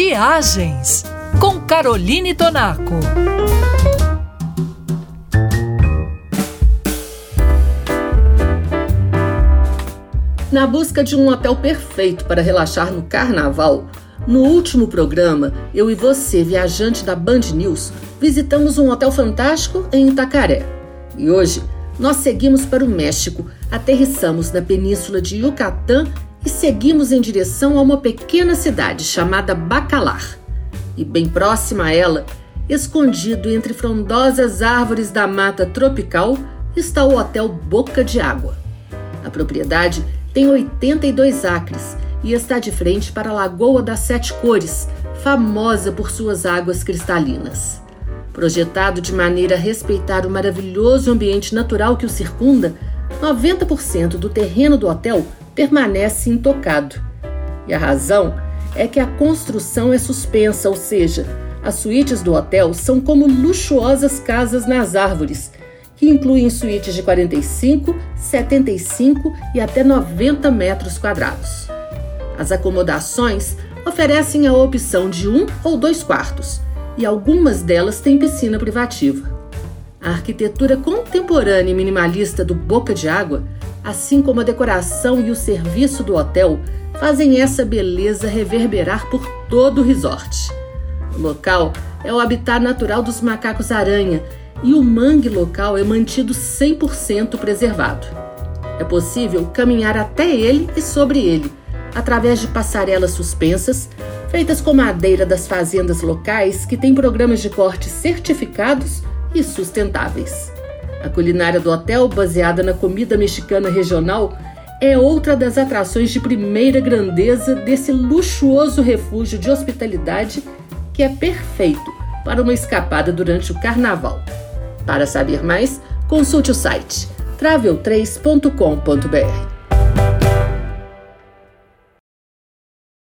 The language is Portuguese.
Viagens com Caroline Tonaco. Na busca de um hotel perfeito para relaxar no carnaval, no último programa, eu e você, viajante da Band News, visitamos um hotel fantástico em Itacaré. E hoje nós seguimos para o México, aterrissamos na península de Yucatán e seguimos em direção a uma pequena cidade chamada Bacalar. E bem próxima a ela, escondido entre frondosas árvores da mata tropical, está o Hotel Boca de Água. A propriedade tem 82 acres e está de frente para a Lagoa das Sete Cores, famosa por suas águas cristalinas. Projetado de maneira a respeitar o maravilhoso ambiente natural que o circunda, 90% do terreno do hotel permanece intocado. E a razão é que a construção é suspensa, ou seja, as suítes do hotel são como luxuosas casas nas árvores, que incluem suítes de 45, 75 e até 90 metros quadrados. As acomodações oferecem a opção de um ou dois quartos, e algumas delas têm piscina privativa. A arquitetura contemporânea e minimalista do Boca de Água, assim como a decoração e o serviço do hotel, fazem essa beleza reverberar por todo o resort. O local é o habitat natural dos macacos-aranha e o mangue local é mantido 100% preservado. É possível caminhar até ele e sobre ele, através de passarelas suspensas, feitas com madeira das fazendas locais que têm programas de corte certificados e sustentáveis. A culinária do hotel, baseada na comida mexicana regional, é outra das atrações de primeira grandeza desse luxuoso refúgio de hospitalidade que é perfeito para uma escapada durante o carnaval. Para saber mais, consulte o site travel3.com.br.